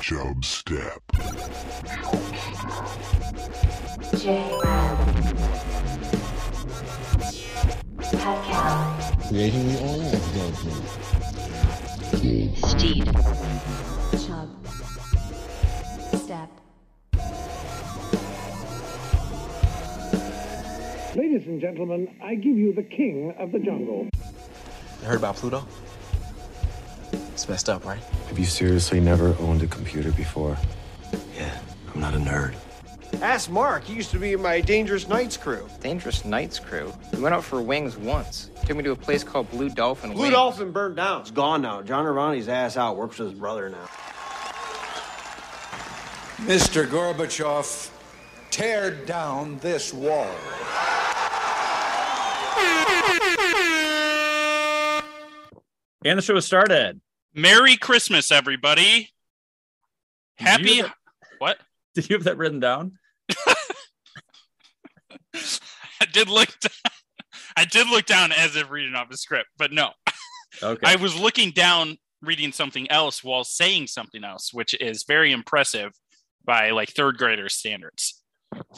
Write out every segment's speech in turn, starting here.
Chub Step. Pet Cow. Creating the oil judgment. Steed. Chub. Step. Ladies and gentlemen, I give you the king of the jungle. You heard about Pluto? It's messed up, right? Have you seriously never owned a computer before? Yeah, I'm not a nerd. Ask Mark. He used to be in my Dangerous Nights crew. Dangerous Nights crew. We went out for wings once. Took me to a place called Blue Dolphin. Blue Wings. Dolphin burned down. It's gone now. John Irvani's ass out. Works with his brother now. Mr. Gorbachev, tear down this wall. And the show has started. Merry Christmas, everybody. Did Happy. have What? Did you have that written down? I did look. Down, I did look down as if reading off a script, but no. Okay. I was looking down, reading something else while saying something else, which is very impressive by like third grader standards.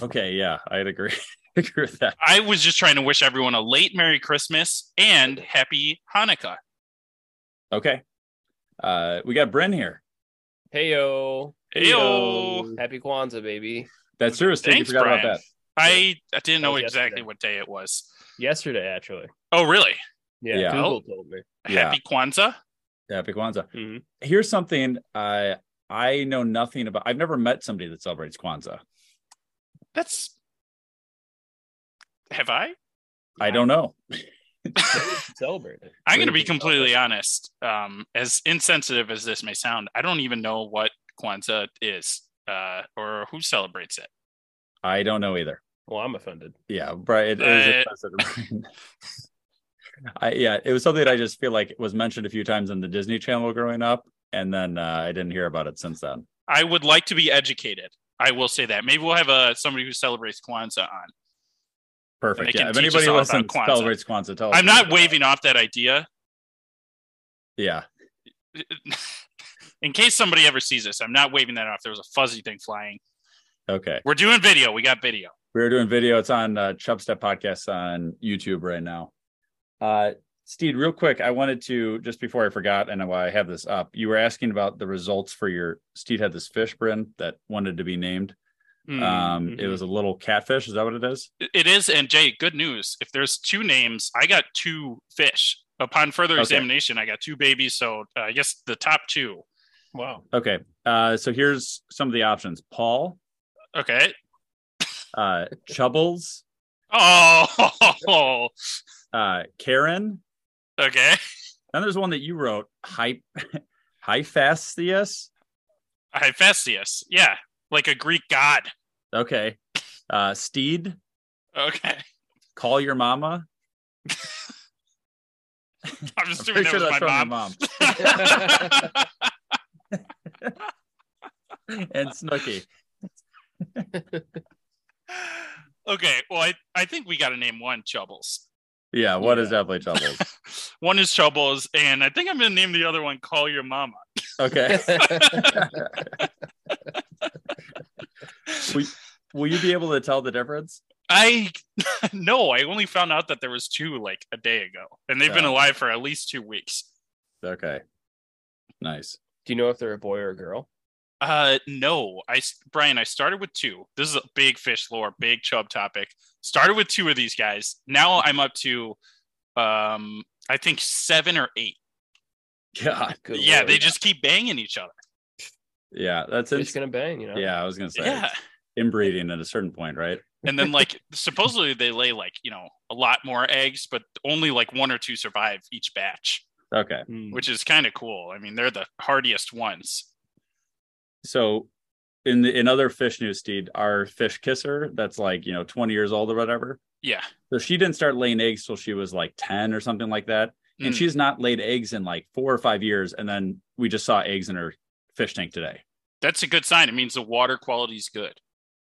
okay, yeah, I'd agree. agree with that. I was just trying to wish everyone a late Merry Christmas and Happy Hanukkah. Okay. Uh we got Bren here. Heyo. Heyo. Happy Kwanzaa, baby. That's true. Steve, you Thanks, forgot Brian. about that. I, I didn't That know exactly yesterday. what day it was. Yesterday, actually. Oh, really? Yeah, Yeah. Google told me. Yeah. Happy Kwanzaa. Happy Kwanzaa. Mhm. Here's something I I know nothing about. I've never met somebody that celebrates Kwanzaa. That's. Have I? I don't know. Celebrate it. I'm going to be completely honest. Um, as insensitive as this may sound, I don't even know what Kwanzaa is uh, or who celebrates it. I don't know either. Well, I'm offended. Yeah, Brian. It, Uh, it was offensive. I yeah, it was something that I just feel like was mentioned a few times on the Disney Channel growing up, and then uh, I didn't hear about it since then. I would like to be educated. I will say that. Maybe we'll have a somebody who celebrates Kwanzaa on. Perfect. Yeah, if anybody listens Kwanzaa. celebrates Kwanzaa, tell I'm not waving off that idea. Yeah, In case somebody ever sees this, I'm not waving that off. There was a fuzzy thing flying. okay. We're doing video. We got video. We're doing video. It's on uh, Chubstep Podcast on YouTube right now. Uh, Steed, real quick, I wanted to just before I forgot, and while I have this up, you were asking about the results for your Steed had this fish, Bryn, that wanted to be named. Hmm, Um, mm-hmm. it was a little catfish. Is that what it is? It is, and Jay, good news. If there's two names, I got two fish. Upon further Okay. examination, I got two babies. So uh, I guess the top two. Wow. Okay. Uh, so here's some of the options: Paul, Okay. uh, Chubbles, Oh, uh, Karen. okay. Then there's one that you wrote, Hy- Hephaestus. Hephaestus. Yeah, like a Greek god. Okay. Uh, Steed, Okay. call your mama. I'm just I'm doing pretty that sure that's my from mom. your mom. and Snooky. okay. Well, I, I think we got to name one Chubbles. Yeah, one is definitely Chubbles? One is Chubbles, and I think I'm going to name the other one Call Your Mama. Okay. Will, will you be able to tell the difference? I no, I only found out that there was two like a day ago, and they've been alive for at least two weeks. Okay. Nice. Do you know if they're a boy or a girl? Uh, no, I Brian, I started with two. This is a big fish lore, big chub topic. Started with two of these guys. Now I'm up to, um, I think seven or eight. God. Good yeah, lord. they just keep banging each other. Yeah, that's They're it. just gonna bang, you know. Yeah, I was gonna say Yeah, it's inbreeding at a certain point, right? and then like supposedly they lay like you know a lot more eggs, but only like one or two survive each batch, Okay. Hmm. which is kind of cool. I mean, they're the hardiest ones. So in the in other fish news, Steed, our fish kisser that's like, you know, 20 years old or whatever. Yeah. So she didn't start laying eggs till she was like 10 or something like that. And Mm. she's not laid eggs in like four or five years. And then we just saw eggs in her fish tank today. That's a good sign. It means the water quality is good.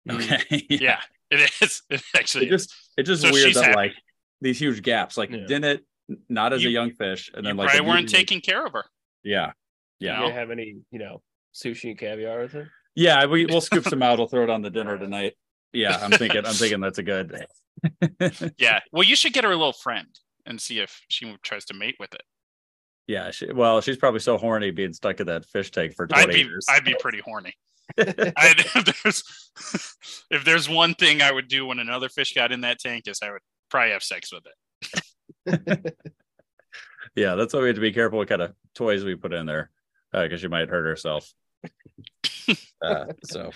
Okay. Yeah, it is. It actually It just it's just So weird that happy. like these huge gaps, like Yeah. didn't it not as You- a young fish, and you then like probably weren't medium- taking care of her. yeah. Yeah. You gonna have any, you know, sushi and caviar with it? Yeah, we we'll scoop some out. We'll throw it on the dinner tonight. Yeah, I'm thinking. I'm thinking that's a good. Yeah. Well, you should get her a little friend and see if she tries to mate with it. Yeah, she, well, she's probably so horny being stuck in that fish tank for 20 I'd be years. I'd be pretty horny. I'd, if there's if there's one thing I would do when another fish got in that tank is I would probably have sex with it. yeah, that's why we have to be careful what kind of toys we put in there because she might hurt herself. uh, so,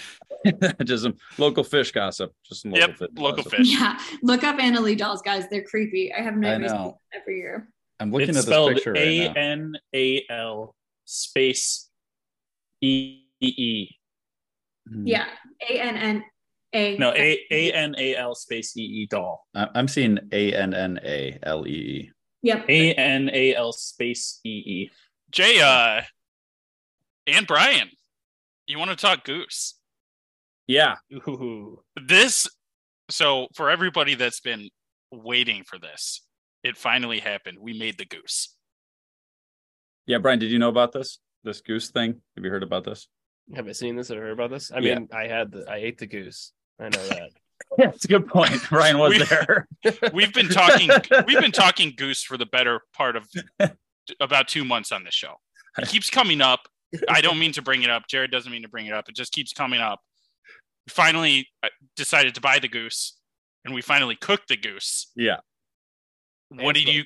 just some local fish gossip. Just some local Yep, fish local gossip. fish. Yeah, look up Annalee dolls, guys. They're creepy. I have I nightmares every year. I'm looking it's at this spelled picture right A now. N A L space E E Hmm. Yeah, A N N A. No, A A N A L space E E doll. I- I'm seeing A N N A L E E. Yep. A N A L space E E. Jay, uh, and Brian, you want to talk goose? Yeah, Ooh. This, so for everybody that's been waiting for this, it finally happened. We made the goose. yeah. Brian, did you know about this? This goose thing? Have you heard about this? Have I seen this or heard about this? I Yeah. mean, I had the I ate the goose. I know that. Yeah, it's a good point. Brian was We- there. We've been talking. we've been talking goose for the better part of about two months on this show. It keeps coming up. I don't mean to bring it up. Jared doesn't mean to bring it up. It just keeps coming up. Finally, I decided to buy the goose, and we finally cooked the goose. yeah. what did you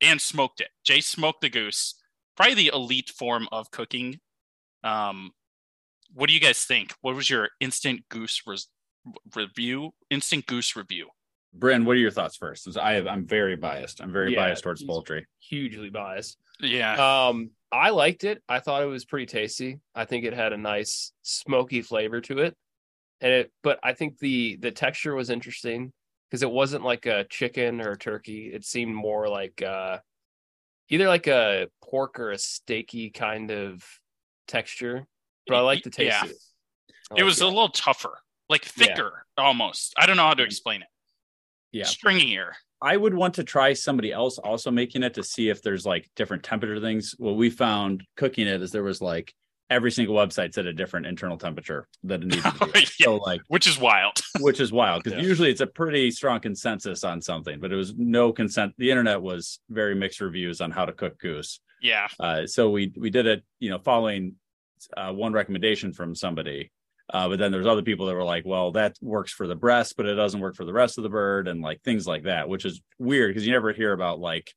and smoked it jay smoked the goose probably the elite form of cooking um what do you guys think what was your instant goose res- review instant goose review Bryn, what are your thoughts first? 'Cause I have, I'm very biased. I'm very Yeah, biased towards poultry. Hugely biased. yeah Um, I liked it. I thought it was pretty tasty. I think it had a nice smoky flavor to it. And it but I think the the texture was interesting because it wasn't like a chicken or a turkey. It seemed more like uh either like a pork or a steaky kind of texture. But I like the taste Yeah. it. I it like was a little tougher like Yeah. thicker almost i don't know how to explain it Yeah. stringier I would want to try somebody else also making it to see if there's like different temperature things. What we found cooking it is there was like every single website said a different internal temperature that it needed to be. Yeah. So like, which is wild which is wild because Yeah. usually it's a pretty strong consensus on something, but it was no consent. The internet was very mixed reviews on how to cook goose. yeah Uh, so we we did it, you know, following uh, one recommendation from somebody. Uh, but then there's other people that were like, well, that works for the breast, but it doesn't work for the rest of the bird, and like things like that, which is weird because you never hear about like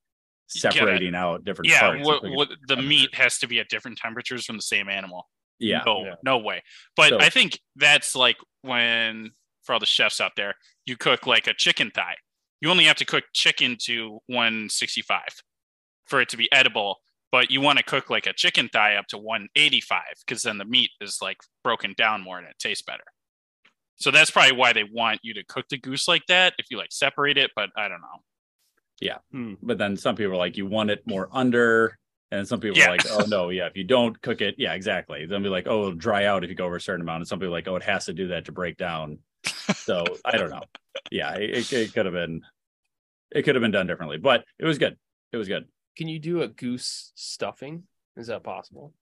separating out different yeah parts. what, what the meat has to be at different temperatures from the same animal Yeah, no, Yeah. no way. But So- I think that's like when for all the chefs out there, you cook like a chicken thigh. You only have to cook chicken to 165 for it to be edible, but you want to cook like a chicken thigh up to 185 because then the meat is like broken down more and it tastes better. So that's probably why they want you to cook the goose like that if you like separate it, but I don't know. Yeah. Hmm. But then some people are like, you want it more under, and some people Yeah. are like, oh no, yeah, if you don't cook it, yeah, exactly. Then be like, oh, it'll dry out if you go over a certain amount, and some people are like, oh, it has to do that to break down. So I don't know. Yeah, it, it could have been, it could have been done differently, but it was good. It was good. Can you do a goose stuffing? Is that possible?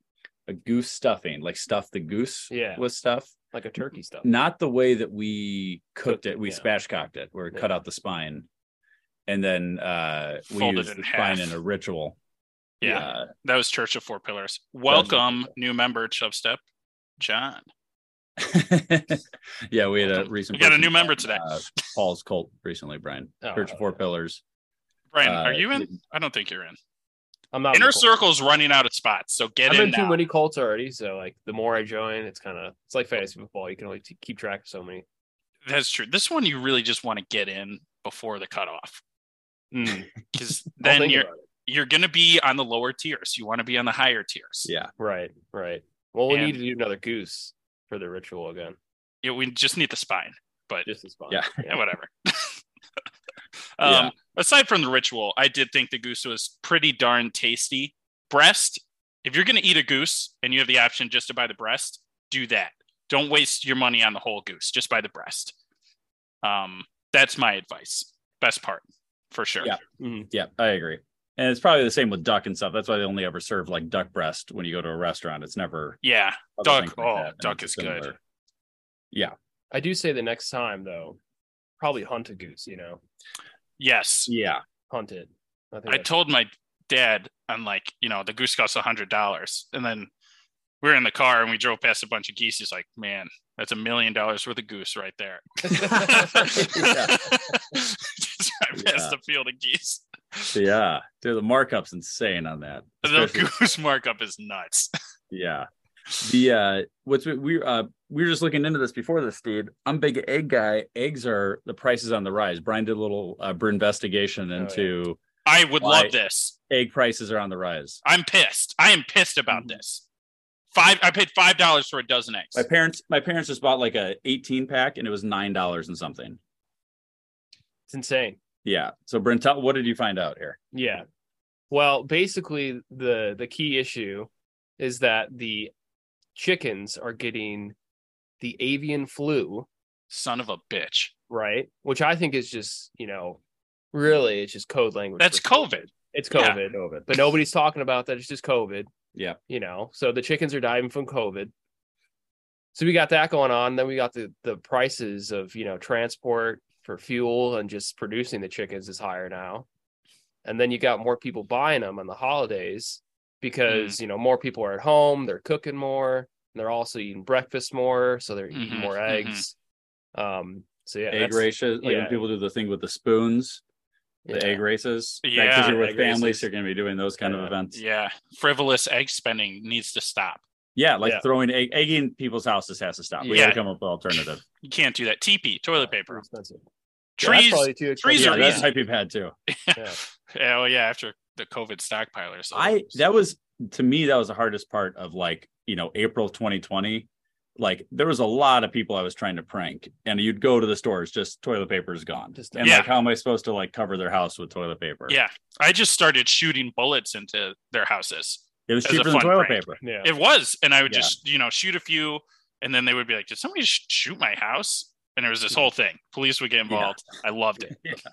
A goose stuffing, like stuff the goose Yeah. with stuff. Like a turkey stuff? Not the way that we cooked Cooked it. it, We yeah. spatchcocked it, where we Yeah. cut out the spine, and then uh we Folded used in the spine in a ritual. Yeah. Uh, That was Church of Four Pillars. Welcome, new member, Chubstep, John. yeah, we had a recent. We got a new member today. Uh, Paul's cult recently, Brian. Oh, Church of Four Pillars. Brian, Uh, are you in? I don't think you're in. I'm not Inner the cult. Circle's running out of spots, so get in. I'm in in too many cults already, so like the more I join, it's kind of it's like fantasy football. You can only t- keep track of so many. That's true. This one you really just want to get in before the cutoff, Mm, because I'll then you're you're going to be on the lower tiers. You want to be on the higher tiers. Yeah, Right, right. Well, we And- need to do another goose for the ritual again. Yeah, we just need the spine, but Just as fun. Yeah. yeah, whatever. um, Yeah. Aside from the ritual, I did think the goose was pretty darn tasty. Breast, if you're going to eat a goose and you have the option just to buy the breast, do that. Don't waste your money on the whole goose. Just buy the breast. Um, that's my advice. Best part, for sure. Yeah. Mhm. yeah, I agree. And it's probably the same with duck and stuff. That's why they only ever serve like duck breast when you go to a restaurant. It's never Yeah, duck. like oh, that, duck it's is good. Yeah. I do say the next time though, probably hunt a goose. You know, Yes, Yeah. hunt it. I, think I told my dad, I'm like, you know, the goose costs a hundred dollars, and then we were in the car and we drove past a bunch of geese. He's like, man, that's a million dollars worth of goose right there. Just drive past Yeah. the field of geese. Yeah. Dude, the markup's insane on that. The goose markup is nuts. Yeah. The uh what's we uh we were just looking into this before this, Steve. I'm big egg guy. Eggs are the prices on the rise. Brian did a little uh Oh, investigation yeah. into I would love this. egg prices are on the rise. I'm pissed. I am pissed about this. Five. I paid five dollars for a dozen eggs. My parents my parents just bought like a 18 pack and it was nine dollars and something. it's insane. Yeah. So Brent, tell- what did you find out here? Yeah. Well, basically the the key issue is that the chickens are getting the avian flu, Son of a bitch. right? Which I think is just, you know, really it's just code language. That's for COVID. It's Yeah. COVID. COVID. But nobody's talking about that. It's just COVID, Yeah. you know. So the chickens are dying from COVID. So we got that going on. Then we got the the prices of, you know, transport for fuel and just producing the chickens is higher now. And then you got more people buying them on the holidays because, you know, more people are at home, they're cooking more, and they're also eating breakfast more, so they're eating Mhm, more mhm. eggs. Um so yeah, egg races. Like when yeah. people do the thing with the spoons, the yeah. egg races. Yeah, Because you're with egg families, races. you're gonna be doing those kind of events. Yeah, frivolous egg spending needs to stop. Yeah, like Yeah. throwing egg egging people's houses has to stop. We Yeah. gotta come up with alternative. You can't do that. TP, toilet paper, expensive. Yeah, that's trees. probably too trees expensive. yeah, are that's easy. type you've had too. Yeah. Yeah, oh yeah, after the COVID stockpiler. So I that was to me that was the hardest part of like you know April 2020. Like there was a lot of people I was trying to prank, and you'd go to the stores, just toilet paper is gone. Just- and Yeah. like, how am I supposed to like cover their house with toilet paper? yeah, I just started shooting bullets into their houses. it was cheaper than toilet prank. paper. Yeah. It was, and I would Yeah. just you know shoot a few, and then they would be like, "Did somebody shoot my house?" And there was this whole thing. Police would get involved. I loved it.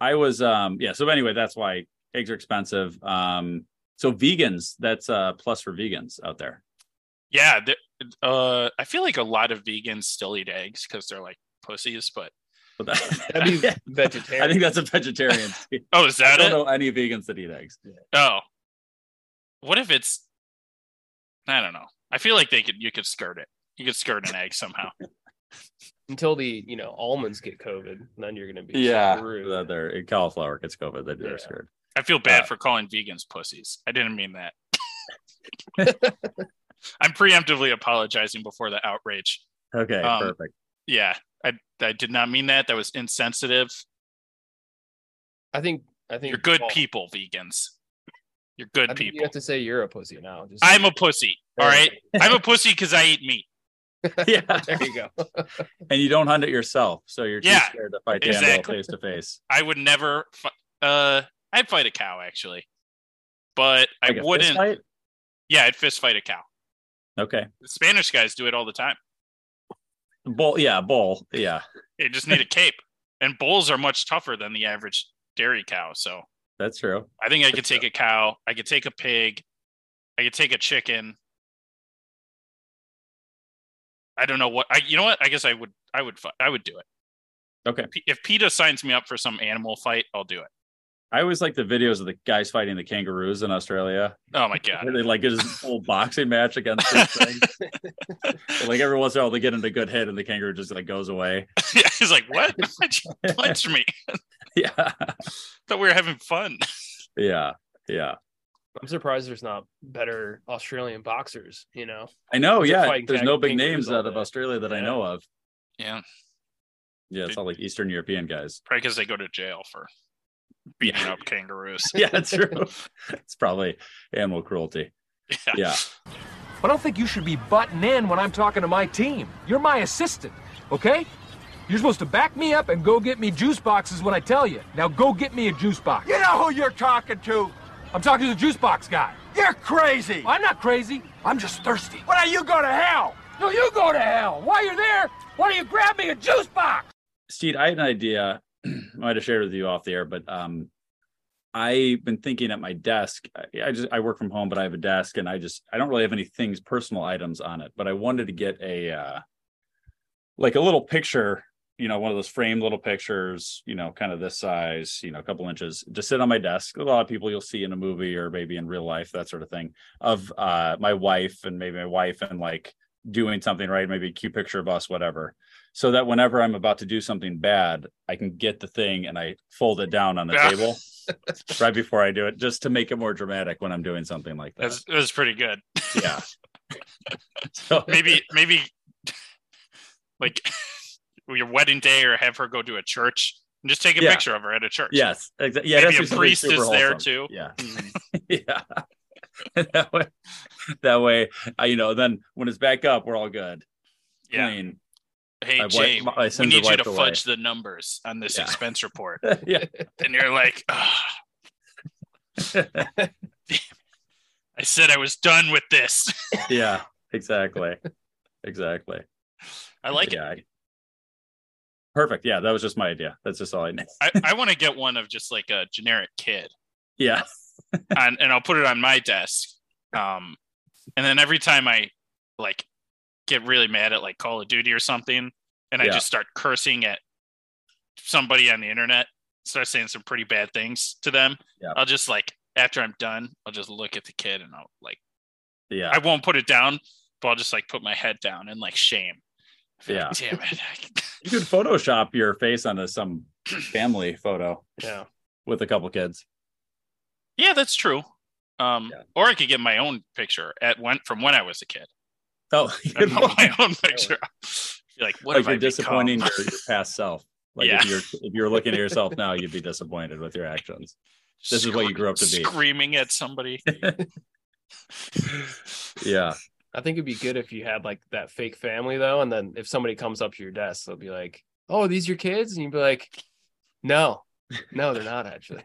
I was um yeah. So anyway, that's why eggs are expensive. Um, so vegans, that's a plus for vegans out there. Yeah, the- uh, I feel like a lot of vegans still eat eggs because they're like pussies. But But that, That'd be I think that's a vegetarian. oh, is that I don't it? know any vegans that eat eggs. Oh, what if it's? I don't know. I feel like they could. You could skirt it. You could skirt an egg somehow. until the you know almonds get COVID, then you're gonna be Yeah, screwed. that they're cauliflower gets COVID. They Yeah. are scared. I feel bad Uh, for calling vegans pussies. I didn't mean that. I'm preemptively apologizing before the outrage. Okay, Um, perfect. Yeah, I I did not mean that. That was insensitive. I think I think You're good well, people, vegans. You're I good people. You have to say you're a pussy now. Just I'm a pussy. All right, I'm a pussy because I eat meat. yeah, there you go. and you don't hunt it yourself, so you're too Yeah, scared to fight the exactly. animal face to face. I would never. Fi- uh, I'd fight a cow actually, but Like I wouldn't. Yeah, I'd fist fight a cow. Okay, The Spanish guys do it all the time. bull. Yeah, bull. Yeah, They just need a cape, and bulls are much tougher than the average dairy cow. So that's true. I think I could take a cow. I could take a pig. I could take a chicken. I don't know what I. You know what? I guess I would. I would. I would do it. Okay, If PETA signs me up for some animal fight, I'll do it. I always like the videos of the guys fighting the kangaroos in Australia. Oh my god! They like get this whole boxing match against these things. Like every once in a while, they get into good hit, and the kangaroo just like goes away. yeah, he's like, "What? Why'd you punch me? Yeah, Thought we were having fun." yeah, yeah. I'm surprised there's not better Australian boxers. You know, I know. Yeah, fighting there's no big names out of. Australia that I know of. Yeah, Yeah, it's all like Eastern European guys. probably because they go to jail for beating up kangaroos. Yeah, it's true. it's probably animal cruelty. Yeah. Yeah. I don't think you should be butting in when I'm talking to my team. You're my assistant, okay? You're supposed to back me up and go get me juice boxes when I tell you. Now go get me a juice box. You know who you're talking to? I'm talking to the juice box guy. You're crazy. I'm not crazy. I'm just thirsty. Why don't you go to hell? No, you go to hell. While you're there, why don't you grab me a juice box? Steve, I had an idea. I might have shared with you off the air, but um, I've been thinking at my desk. I, I just I work from home, but I have a desk, and I just I don't really have any things personal items on it. But I wanted to get a uh, like a little picture, you know, one of those framed little pictures, you know, kind of this size, you know, a couple inches, to sit on my desk. A lot of people you'll see in a movie or maybe in real life, that sort of thing, of uh, my wife and maybe my wife and like doing something right, maybe a cute picture of us, whatever so that whenever I'm about to do something bad, I can get the thing and I fold it down on the table right before I do it, just to make it more dramatic when I'm doing something like that. That's that's pretty good. yeah. so maybe maybe like your wedding day or have her go to a church and just take a Yeah. picture of her at a church. Yes, exactly. Yeah, maybe a priest is there too. Yeah, hmm. yeah. that way, that way, I, you know, then when it's back up, we're all good. Yeah. Hey Jay, my we need you to away. fudge the numbers on this Yeah. expense report. yeah. and you're like. I said I was done with this. yeah, exactly, exactly. I like yeah. it. Perfect. Yeah, that was just my idea. That's just all I need. I, I want to get one of just like a generic kid, Yeah. and and I'll put it on my desk. Um, and then every time I like get really mad at like Call of Duty or something, and I Yeah. just start cursing at somebody on the internet, start saying some pretty bad things to them. Yeah. I'll just like after I'm done, I'll just look at the kid and I'll like Yeah. I won't put it down, but I'll just like put my head down and like shame. Yeah. Damn it. You could Photoshop your face onto some family photo Yeah. with a couple kids. Yeah, that's true. Um, or I could get my own picture at when from when I was a kid. Oh, you I could put my own picture. Be like, what like you're disappointing your, your past self. Like Yeah. if you're if you're looking at yourself now, you'd be disappointed with your actions. This is what you grew up to be. Screaming at somebody. Yeah. I think it'd be good if you had like that fake family though, and then if somebody comes up to your desk, they'll be like, "Oh, are these your kids?" And you'd be like, "No, no, they're not actually."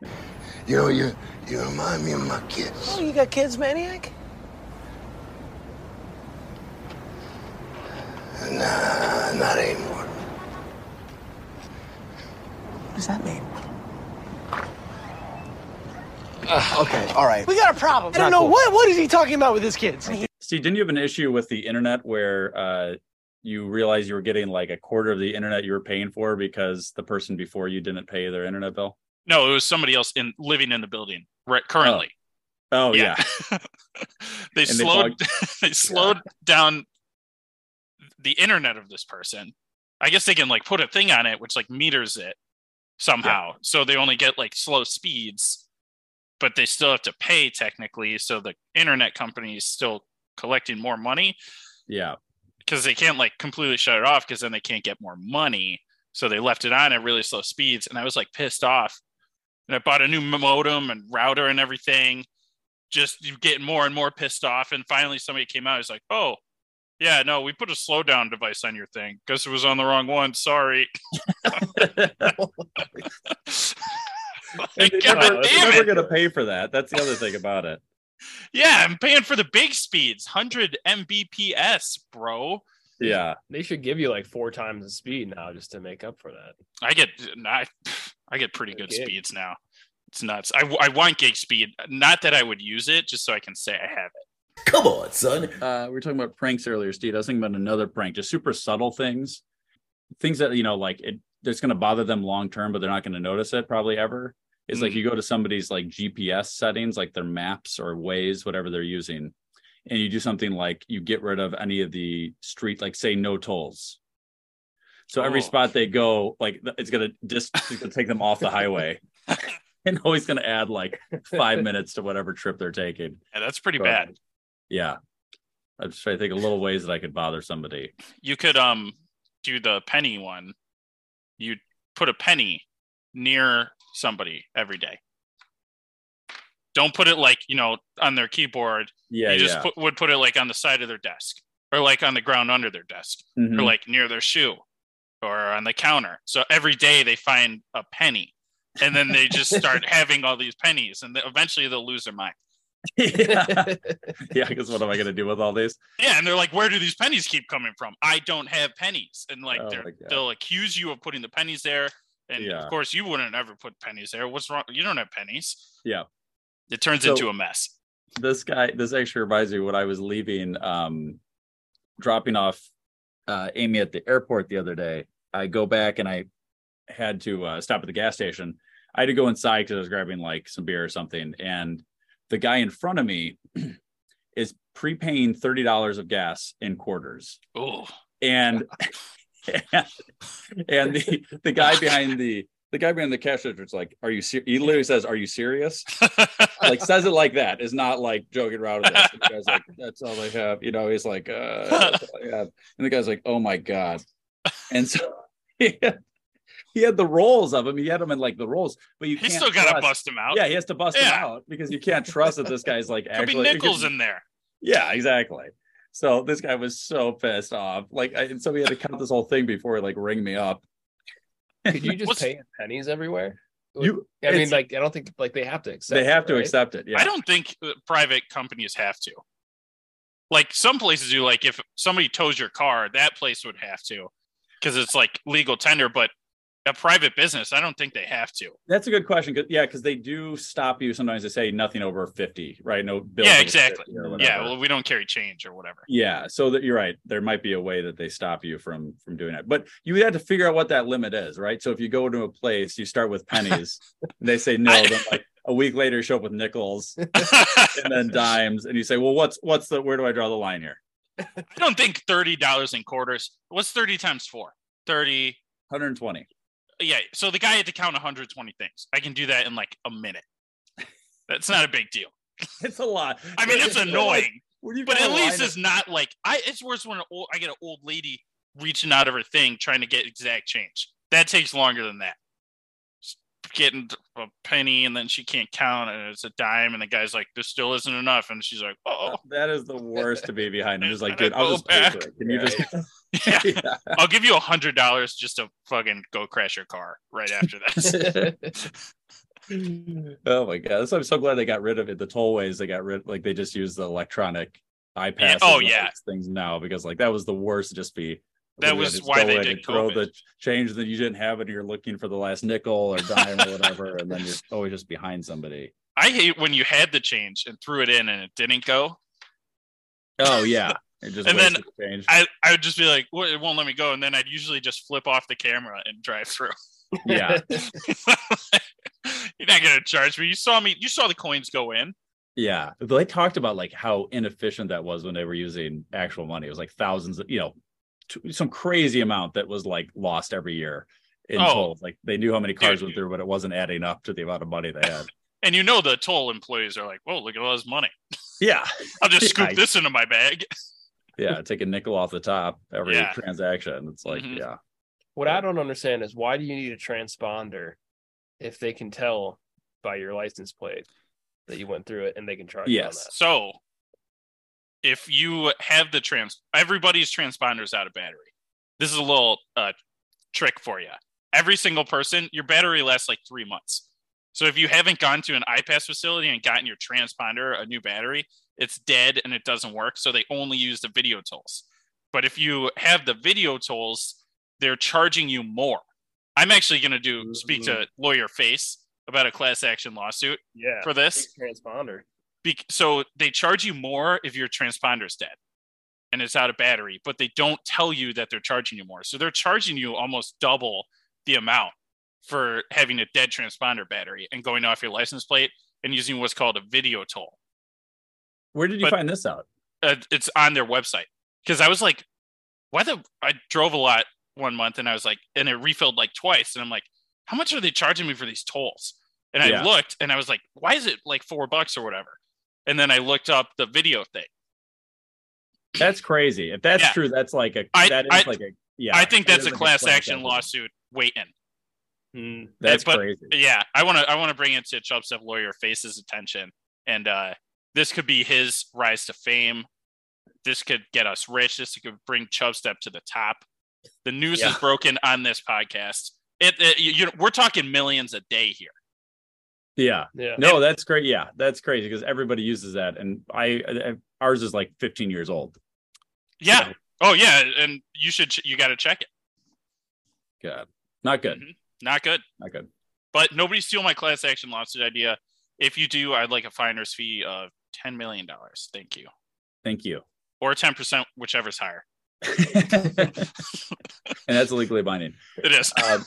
You know, you you remind me of my kids. Oh, you got kids, maniac? Nah, not anymore. What does that mean? okay, all right. We got a problem. I don't know cool. what. What is he talking about with his kids? Steve, didn't you have an issue with the internet where uh you realized you were getting like a quarter of the internet you were paying for because the person before you didn't pay their internet bill? No, it was somebody else in living in the building right currently. Oh yeah. they And they slowed bug- they slowed down the internet of this person. I guess they can like put a thing on it which like meters it somehow. So they only get like slow speeds, but they still have to pay technically. So the internet company is still collecting more money Yeah. because they can't like completely shut it off because then they can't get more money. So they left it on at really slow speeds, and I was like pissed off. And I bought a new modem and router and everything. Just getting more and more pissed off. And finally, somebody came out. He's like, "Oh, yeah, no, we put a slowdown device on your thing. because it was on the wrong one. Sorry." And they're never, never gonna pay for that. That's the other thing about it. Yeah, I'm paying for the big speeds, 100 Mbps, bro. Yeah. They should give you like four times the speed now just to make up for that. I get I, I get pretty good Gig. speeds now. It's nuts. I, I want gig speed. Not that I would use it, just so I can say I have it. Come on, son. Uh, we were talking about pranks earlier, Steve. I was thinking about another prank, just super subtle things, things that you know, like it. It's going to bother them long term, but they're not going to notice it probably ever. It's like Mm. you go to somebody's like GPS settings, like their maps or Waze, whatever they're using, and you do something like you get rid of any of the street, like say no tolls. So every Oh. spot they go, like it's gonna just it's gonna take them off the highway, and always gonna add like five minutes to whatever trip they're taking. Yeah, that's pretty So, bad. Yeah. I'm just trying to think of little ways that I could bother somebody. You could um do the penny one. You put a penny near somebody every day. Don't put it like, you know, on their keyboard. Yeah, You just yeah. put, would put it like on the side of their desk or like on the ground under their desk or Mhm. like near their shoe or on the counter. So every day they find a penny and then they just start having all these pennies and eventually they'll lose their mind. yeah. yeah, because what am I gonna do with all these? Yeah, and they're like, "Where do these pennies keep coming from? I don't have pennies." And like, Oh they're, my God. they'll accuse you of putting the pennies there, And Yeah. of course, you wouldn't ever put pennies there. What's wrong? You don't have pennies. Yeah. It turns So- into a mess. this guy this actually reminds me when i was leaving um dropping off uh amy at the airport the other day i go back and i had to uh, stop at the gas station i had to go inside because i was grabbing like some beer or something and the guy in front of me is prepaying $30 of gas in quarters Oh, and and the the guy behind the the guy behind the cash register is like, "Are you?" Ser-? He literally says, "Are you serious?" like says it like that. Is not like joking around with. And the guy's like, "That's all I have." You know, he's like, uh, "That's all I have," and the guy's like, "Oh my god!" And so had, he had the rolls of them. He had them in like the rolls, but you He's can't still got to bust him out. Yeah, he has to bust them Yeah. out because you can't trust that this guy's like Could actually be nickels in there. yeah, exactly. So this guy was so pissed off. Like, I, and so he had to count this whole thing before he like ring me up. Could you just What's- pay in pennies everywhere? You- I mean, like, I don't think like they have to accept. they have it, to right? accept it. Yeah, I don't think uh, private companies have to. Like some places do. Like if somebody tows your car, that place would have to, because it's like legal tender. But a private business, I don't think they have to. That's a good question. 'cause- yeah, because they do stop you sometimes. They say nothing over fifty, right? No bills. yeah, exactly. Yeah, well, we don't carry change or whatever. Yeah, so that you're right. There might be a way that they stop you from from doing that, but you have to figure out what that limit is, right? So if you go to a place, you start with pennies, and they say no, then like a week later you show up with nickels and then dimes, and you say, well, what's what's the where do I draw the line here? I don't think thirty dollars in quarters. What's thirty times four? Thirty. 120. Yeah. So the guy had to count 120 things. I can do that in like a minute. That's not a big deal. It's a lot. I mean, it's like, annoying, you but at least it's not like I. It's worse when an old, I get an old lady reaching out of her thing trying to get exact change. That takes longer than that. Just Getting a penny and then she can't count and it's a dime and the guy's like, "This still isn't enough," and she's like, "Oh, That is the worst to be behind. I'm just like, dude, I'll go just pay for back. it. Can you just? yeah. I'll give you a hundred dollars just to fucking go crash your car right after this." oh my god! So I'm so glad they got rid of it. The tollways they got rid, like they just use the electronic iPass. oh, yeah. things now because like that was the worst. to Just be That was why they did throw the change that you didn't have, and you're looking for the last nickel or dime or whatever, and then you're always just behind somebody. I hate when you had the change and threw it in and it didn't go. Oh yeah, It just and then the. I, I would just be like, well, it won't let me go. And then I'd usually just flip off the camera and drive through. yeah, You're not to charge me. You saw me, you saw the coins go in. yeah. They talked about like how inefficient that was when they were using actual money. It was like thousands, of, you know, t- some crazy amount that was like lost every year in Oh. tolls. Like they knew how many cars went through, but it wasn't adding up to the amount of money they had. And you know, the toll employees are like, whoa, look at all this money. Yeah. I'll just scoop Yeah. this into my bag. yeah, take a nickel off the top every Yeah. transaction. It's like, Mm-hmm. yeah. What I don't understand is why do you need a transponder if they can tell by your license plate that you went through it and they can charge you on that? So if you have the trans, everybody's transponders out of battery. This is a little uh, trick for you. Every single person, your battery lasts like three months. So if you haven't gone to an iPass facility and gotten your transponder a new battery, it's dead and it doesn't work. So they only use the video tools. But if you have the video tools, they're charging you more. I'm actually going to do speak to lawyer face about a class action lawsuit Yeah, for this. transponder. Be- so they charge you more if your transponder's dead and it's out of battery, but they don't tell you that they're charging you more. So they're charging you almost double the amount for having a dead transponder battery and going off your license plate and using what's called a video toll. Where did you But- find this out? Uh, it's on their website because I was like, why the? I drove a lot one month and I was like, and it refilled like twice, and I'm like, how much are they charging me for these tolls? And I looked and I was like, why is it like four bucks or whatever? And then I looked up the video thing. That's crazy. If that's Yeah. true, that's like a I- that is I- like a yeah. I think that that's a like class action lawsuit waiting. Hmm. That's but, crazy. Yeah, I want to I want to bring it to Chub Step lawyer Face's attention, and uh, this could be his rise to fame. This could get us rich. This could bring Chub Step to the top. The news is broken on this podcast. It, it you, you- we're talking millions a day here. Yeah. Yeah. No, that's great. Yeah, that's crazy because everybody uses that, and I, I ours is like 15 years old. Yeah. Oh yeah, and you should ch- you got to check it. God, not good. Mm-hmm. Not good. Not good. But nobody steal my class action lawsuit idea. If you do, I'd like a finder's fee of ten million dollars. Thank you. Thank you. Or ten percent, whichever's higher. And that's legally binding. It is. Uh,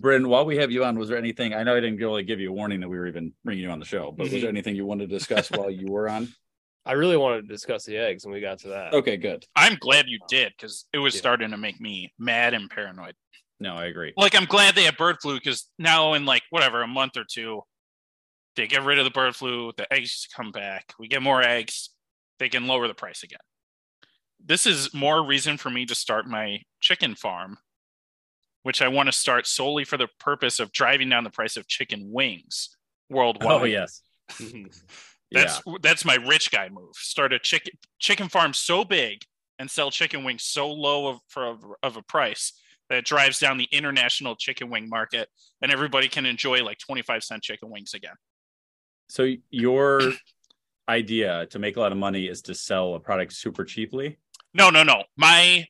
Bryn, while we have you on, was there anything? I know I didn't really give you a warning that we were even bringing you on the show, but was there mm-hmm. anything you wanted to discuss while you were on? I really wanted to discuss the eggs, and we got to that. Okay, good. I'm glad you did because it was Yeah. starting to make me mad and paranoid. No, I agree. Like I'm glad they have bird flu because now in like whatever a month or two, they get rid of the bird flu. The eggs come back. We get more eggs. They can lower the price again. This is more reason for me to start my chicken farm, which I want to start solely for the purpose of driving down the price of chicken wings oh, worldwide. Oh yes. That's that's my rich guy move. Start a chicken chicken farm so big and sell chicken wings so low of for of a price that it drives down the international chicken wing market and everybody can enjoy like 25 cent chicken wings again. So your idea to make a lot of money is to sell a product super cheaply. No, no, no. My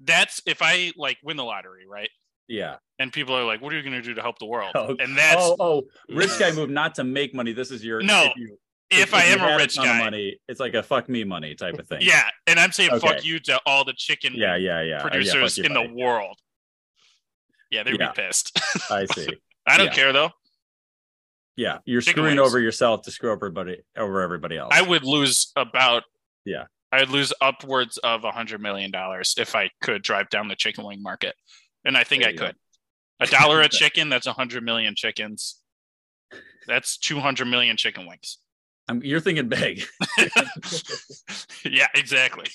that's if I like win the lottery, right? Yeah. And people are like, "What are you going to do to help the world?" Oh, and that's oh, oh, rich guy move not to make money. This is your No, If, you, if I you am a rich of guy. money, it's like a fuck me money type of thing. yeah, and I'm saying fuck you to all the chicken Yeah, yeah, yeah. Oh, yeah, producers you, in the world. Yeah, they'd Yeah. be pissed. I see. I don't Yeah. care though. Yeah, you're Chicken screwing wings. over yourself to screw over everybody over everybody else. I would lose about yeah. I'd lose upwards of a hundred million dollars if I could drive down the chicken wing market, and I think There I you go. could. A dollar a chicken, that's a hundred million chickens. That's two hundred million chicken wings. I'm, you're thinking big. yeah, exactly.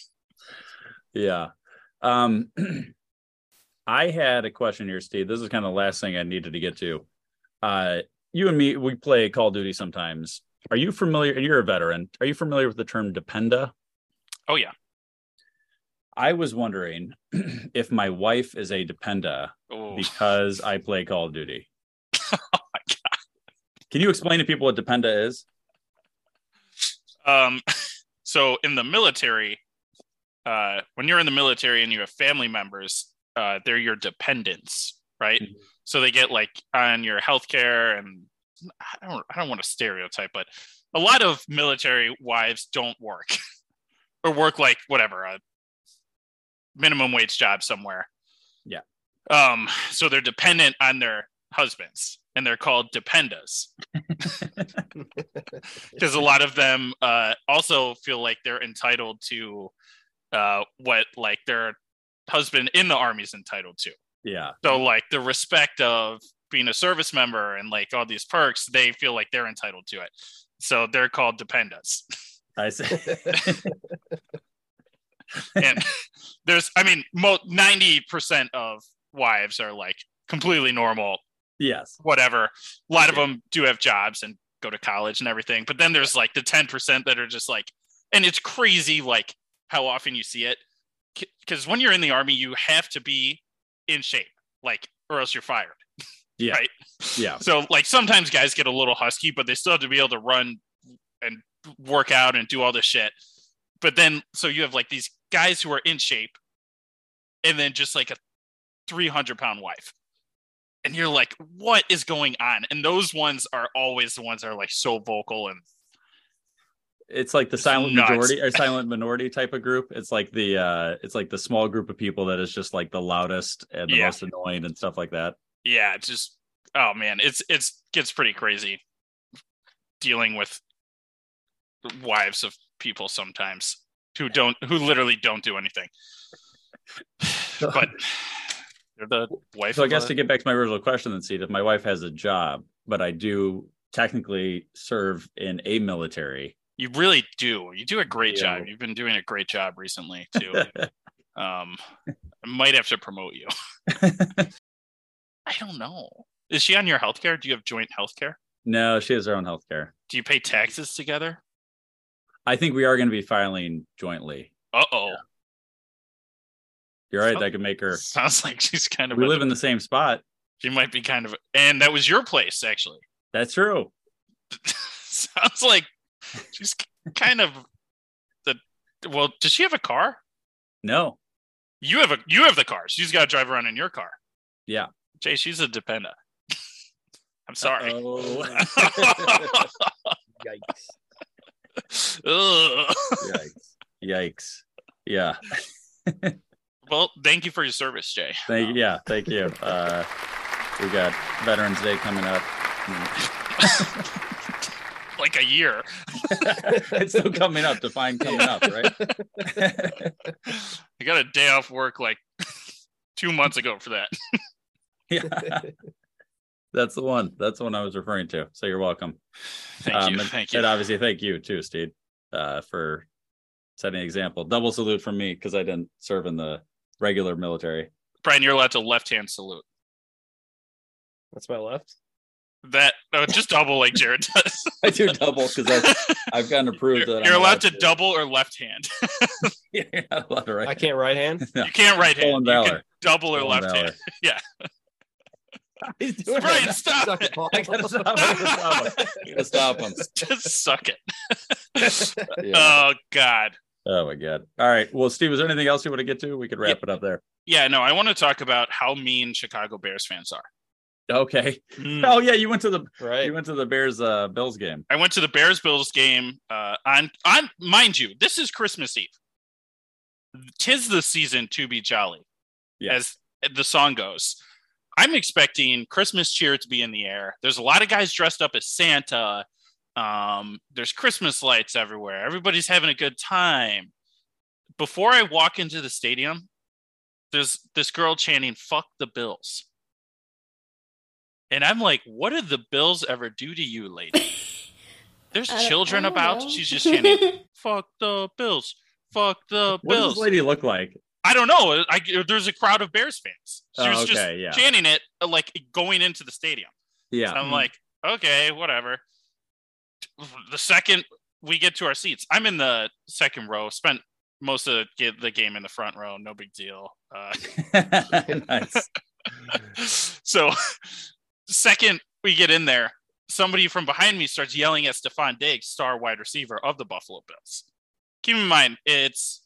Yeah. Um I had a question here, Steve. This is kind of the last thing I needed to get to. Uh you and me, we play Call of Duty sometimes. Are you familiar and you're a veteran? Are you familiar with the term dependa? Oh yeah. I was wondering if my wife is a dependa Oh. because I play Call of Duty. oh my god. Can you explain to people what dependa is? Um, so in the military, uh, when you're in the military and you have family members, uh, they're your dependents, right? So they get like on your healthcare, and I don't, I don't want to stereotype, but a lot of military wives don't work or work like whatever a minimum wage job somewhere. Yeah. Um, so they're dependent on their husbands, and they're called dependas because a lot of them uh, also feel like they're entitled to uh, what like their husband in the army is entitled to. Yeah. So like the respect of being a service member and like all these perks, they feel like they're entitled to it. So they're called dependas. I see. and there's, I mean, ninety percent of wives are like completely normal, yes. whatever. A lot of them do have jobs and go to college and everything, but then there's like the ten percent that are just like, and it's crazy like how often you see it. Because when you're in the army, you have to be in shape, like, or else you're fired. Yeah. Right. Yeah. So like sometimes guys get a little husky, but they still have to be able to run and work out and do all this shit. But then so you have like these guys who are in shape and then just like a 300 pound wife. And you're like, what is going on? And those ones are always the ones that are like so vocal and it's like the silent nuts. majority or silent minority type of group. It's like the uh it's like the small group of people that is just like the loudest and the Yeah. most annoying and stuff like that. yeah, it's just oh man, it's it's gets pretty crazy dealing with wives of people sometimes who don't who literally don't do anything. but they're the wife. So I guess a- to get back to my original question then see if my wife has a job, but I do technically serve in a military. you really do. You do a great Yeah. job. You've been doing a great job recently too. um, I might have to promote you. I don't know. Is she on your healthcare? Do you have joint healthcare? No, she has her own health care. Do you pay taxes together? I think we are going to be filing jointly. Uh oh. You're right. That could make her. Sounds like she's kind of. We a- live in the same spot. She might be kind of, and that was your place actually. That's true. Sounds like she's kind of the. Well, does she have a car? No. You have a you have the car. She's got to drive around in your car. Yeah. Jay, she's a dependent. I'm sorry. Yikes. Yikes. Yikes. Yeah. Well, thank you for your service, Jay. Thank you. Yeah, thank you. Uh, we got Veterans Day coming up. Like a year. it's still coming up. Define coming up, right? I got a day off work like two months ago for that. yeah. That's the one. That's the one I was referring to. So you're welcome. Thank you. and, Thank you. And obviously, thank you too, Steve, uh, for setting an example. Double salute from me because I didn't serve in the regular military. Brian, you're allowed to left hand salute. That's my left. That no, just double like Jared does. I do double because I've gotten approved You're, that you're I'm allowed to double or left hand. Yeah, you're not allowed to right. I can't right hand. No. You can't right hand. You can double or Stolen left hand. Yeah. He's doing Brian, it. stop Suck it. Paul. I gotta stop. I him. I gotta stop him. Just suck it. Yeah. Oh God. Oh my god. All right. Well, Steve, is there anything else you want to get to? We could wrap it up there. Yeah, no, I want to talk about how mean Chicago Bears fans are. Okay. Mm. Oh yeah, you went to the Right. you went to the Bears uh Bills game. I went to the Bears Bills game uh, on on mind you, this is Christmas Eve. Tis the season to be jolly, Yeah. as the song goes. I'm expecting Christmas cheer to be in the air. There's a lot of guys dressed up as Santa. Um, there's Christmas lights everywhere. Everybody's having a good time. Before I walk into the stadium, there's this girl chanting "Fuck the Bills," and I'm like, "What did the Bills ever do to you, lady?" There's I children about. know. She's just chanting, "Fuck the Bills." Fuck the bills. What does Bills. this lady look like? I don't know. I, there's a crowd of Bears fans. She Oh, was okay, just yeah. chanting it uh, like going into the stadium. Yeah. So I'm like, okay, whatever. The second we get to our seats, I'm in the second row. Spent most of the the game in the front row. No big deal. Uh, nice. so, second we get in there, somebody from behind me starts yelling at Stefon Diggs, star wide receiver of the Buffalo Bills. Keep in mind, it's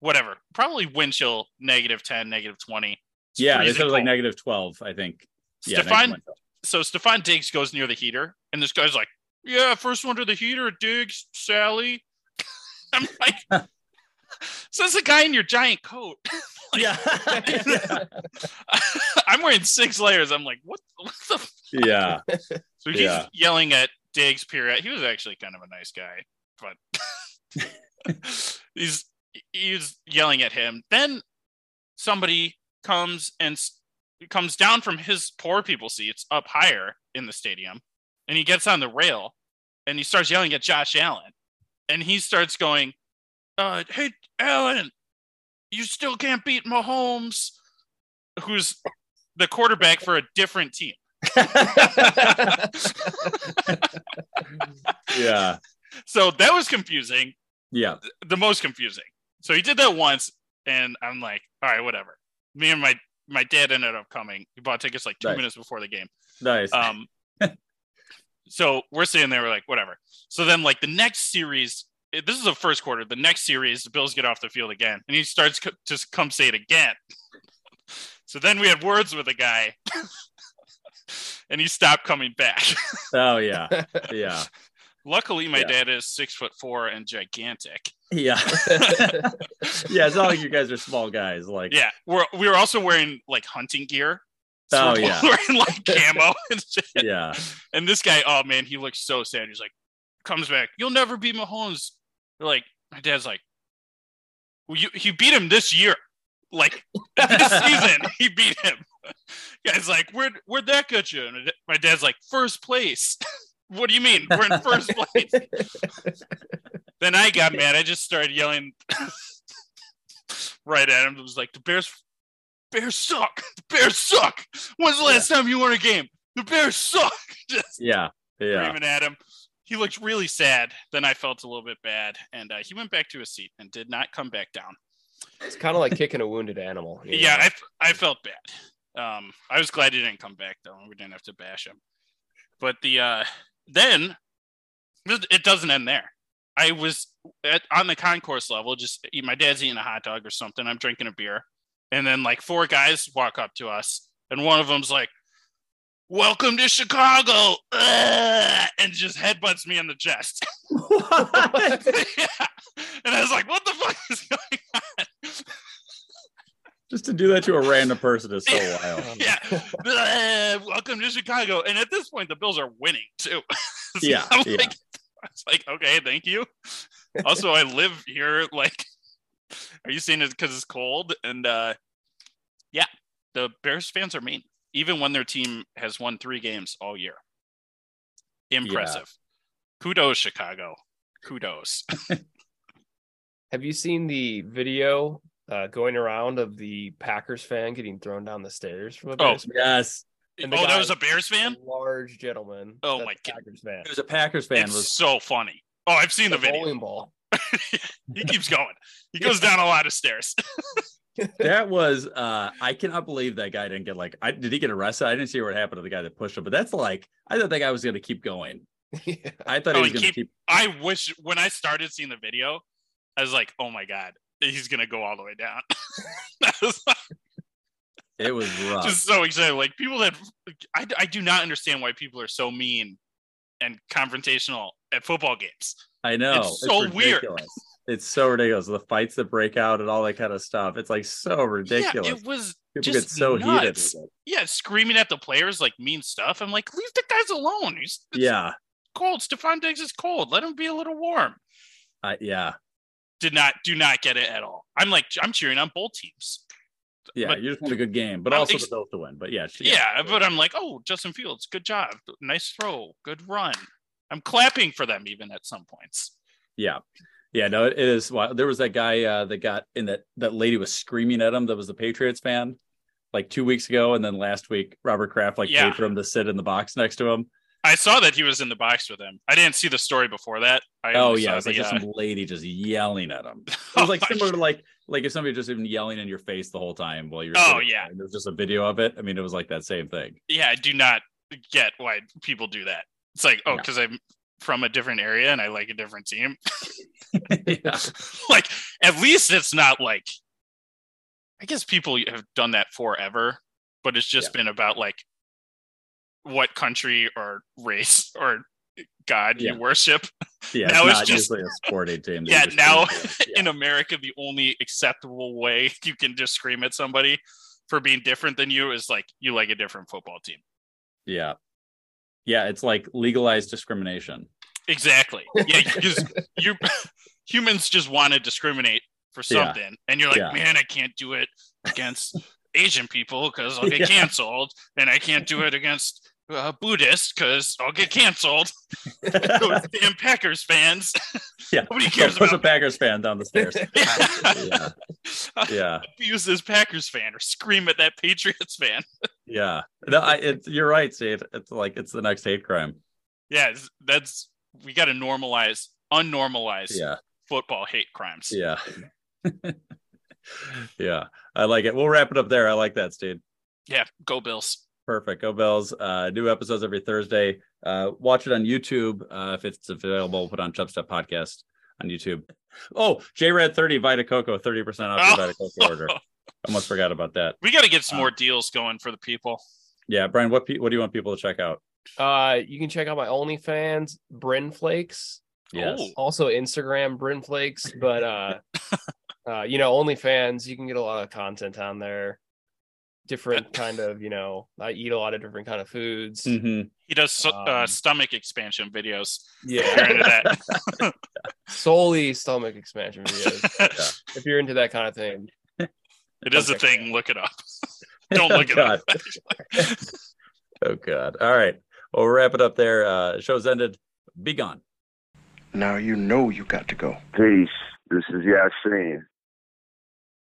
whatever, probably wind chill negative 10, negative 20. It's Yeah, they freezing said it was like negative twelve, I think. Yeah, Stefan, 12. so Stefon Diggs goes near the heater, and this guy's like, "Yeah, first one to the heater, Diggs, Sally." I'm like, "So that's a guy in your giant coat." Like, yeah. I'm wearing six layers. I'm like, "What? What the?" f-" yeah. So he's Yeah. yelling at Diggs. Period. He was actually kind of a nice guy, but he's he's yelling at him. Then somebody comes and comes down from his poor people seats up higher in the stadium, and he gets on the rail, and he starts yelling at Josh Allen, and he starts going, uh, "Hey, Allen, you still can't beat Mahomes, who's the quarterback for a different team." Yeah. So that was confusing. Yeah. the most confusing. So he did that once, and I'm like, all right, whatever. Me and my my dad ended up coming. He bought tickets like two Nice. minutes before the game. Nice. Um, so we're sitting there, we're like, whatever. So then, like the next series, this is the first quarter. The next series, the Bills get off the field again, and he starts co- just come say it again. so then we had words with a guy, and he stopped coming back. oh yeah. Yeah. Luckily, my Yeah. dad is six foot four and gigantic. Yeah. yeah. It's not like you guys are small guys. Like Yeah, we're we were also wearing like hunting gear. Oh, we're yeah. wearing like camo and shit. Yeah. And this guy, oh man, he looks so sad. He's like, comes back, you'll never beat Mahomes. Like my dad's like, well, you, he beat him this year. Like this season, he beat him. Guy's like, where'd where'd that get you? And my dad's like, first place. What do you mean? We're in first place. then I got mad. I just started yelling right at him. It was like the Bears Bears suck. The Bears suck. When's the last time you won a game? The Bears suck. Just Yeah. Yeah. screaming at him. He looked really sad. Then I felt a little bit bad, and uh, he went back to his seat and did not come back down. It's kind of like kicking a wounded animal. you Yeah. I, I felt bad. Um, I was glad he didn't come back though. We didn't have to bash him. But the uh, then it doesn't end there. I was at, on the concourse level, just eat, my dad's eating a hot dog or something. I'm drinking a beer, and then like four guys walk up to us, and one of them's like, "Welcome to Chicago," Ugh, and just headbutts me in the chest. yeah. And I was like, "What the fuck is going on?" Just to do that to a random person is so wild. yeah. Ugh, welcome to Chicago. And at this point, the Bills are winning too. So Yeah, I'm yeah. like, it's like, okay, thank you. Also, I live here. Like, are you seeing it because it's cold? And uh yeah, the Bears fans are mean, even when their team has won three games all year. Impressive. Kudos, Chicago. Kudos. Have you seen the video uh, going around of the Packers fan getting thrown down the stairs from a Oh, Bears fan? Yes. And oh, that was a Bears fan? large gentleman. Oh my God. Packers fan. It was a Packers fan. It's Was so funny. Oh, I've seen the A video. bowling ball. He keeps going. He goes down a lot of stairs. that was uh I cannot believe that guy didn't get like I did he get arrested? I didn't see what happened to the guy that pushed him, but that's like I thought that guy was gonna keep going. I thought Oh, he was gonna keep- keep I wish when I started seeing the video, I was like, oh my God, he's to go all the way down. It was rough. just so excited. Like, people that I, I do not understand why people are so mean and confrontational at football games. I know. It's so weird. ridiculous. It's so ridiculous. The fights that break out and all that kind of stuff. It's like so ridiculous. Yeah, it was People just get so nuts. heated. Yeah, screaming at the players like mean stuff. I'm like, leave the guys alone. He's Yeah. cold. Stefon Diggs is cold. Let him be a little warm. I yeah. Did not do not get it at all. I'm like, I'm cheering on both teams. Yeah. But- you just want a good game, but I'm also ex- the Bills to win. But yeah, Yeah, but I'm like, oh, Justin Fields, good job, nice throw, good run. I'm clapping for them even at some points. Yeah. Yeah, no, it it is. Well, there was that guy uh, that got in that that lady was screaming at him. That was the Patriots fan, like two weeks ago, and then last week Robert Kraft like Yeah. paid for him to sit in the box next to him. I saw that he was in the box with him. I didn't see the story before that. I oh yeah, saw it was like the, just uh, some lady just yelling at him. It Oh was like my similar to like like if somebody just even yelling in your face the whole time while you're. Oh, yeah. there, There's just a video of it. I mean, it was like that same thing. yeah, I do not get why people do that. It's like, oh, Yeah. because I'm from a different area and I like a different team. yeah. like, at least it's not like. I guess people have done that forever, but it's just been about like what country or race or God Yeah. you worship. Yeah, now it's it's just usually a sporting team. yeah now at. in america the only acceptable way you can just scream at somebody for being different than you is like you like a different football team yeah, yeah, it's like legalized discrimination. exactly yeah because you humans just want to discriminate for Yeah. something and you're like Yeah. man i can't do it against asian people because i'll get Yeah. canceled and i can't do it against uh, buddhist because i'll get canceled those damn packers fans Yeah, Nobody cares Push a about- Packers fan down the stairs. yeah, yeah, abuse this packers fan or scream at that patriots fan yeah. No, I, it's, you're right, Steve. It's like it's the next hate crime. yeah that's we got to normalize unnormalize Yeah, football hate crimes yeah, yeah. I like it. We'll wrap it up there. I like that, Steve. yeah go bills Perfect. Go Bells. Uh, new episodes every Thursday. Uh, watch it on YouTube uh, if it's available. We'll put on Chubstep Podcast on YouTube. Oh, JRAD 30 Vita Coco, 30% off your Oh. Vita Coco order. Almost forgot about that. we got to get some Uh, more deals going for the people Yeah, Brian, what pe- what do you want people to check out? Uh, you can check out my OnlyFans, Bryn Flakes. Yes. Oh. Also Instagram, Bryn Flakes. But uh, uh, you know, OnlyFans, you can get a lot of content on there. Different kind of, you know, I eat a lot of different kind of foods. Mhm. he does so- uh, Um, stomach expansion videos Yeah. if you're into that Solely stomach expansion videos. If you're into that kind of thing. it is a Okay. thing look it up don't look it God. up Oh God. All right. Well, we'll wrap it up there. Uh, show's ended. Be gone. Now you know you got to go. Peace. This is Yasin.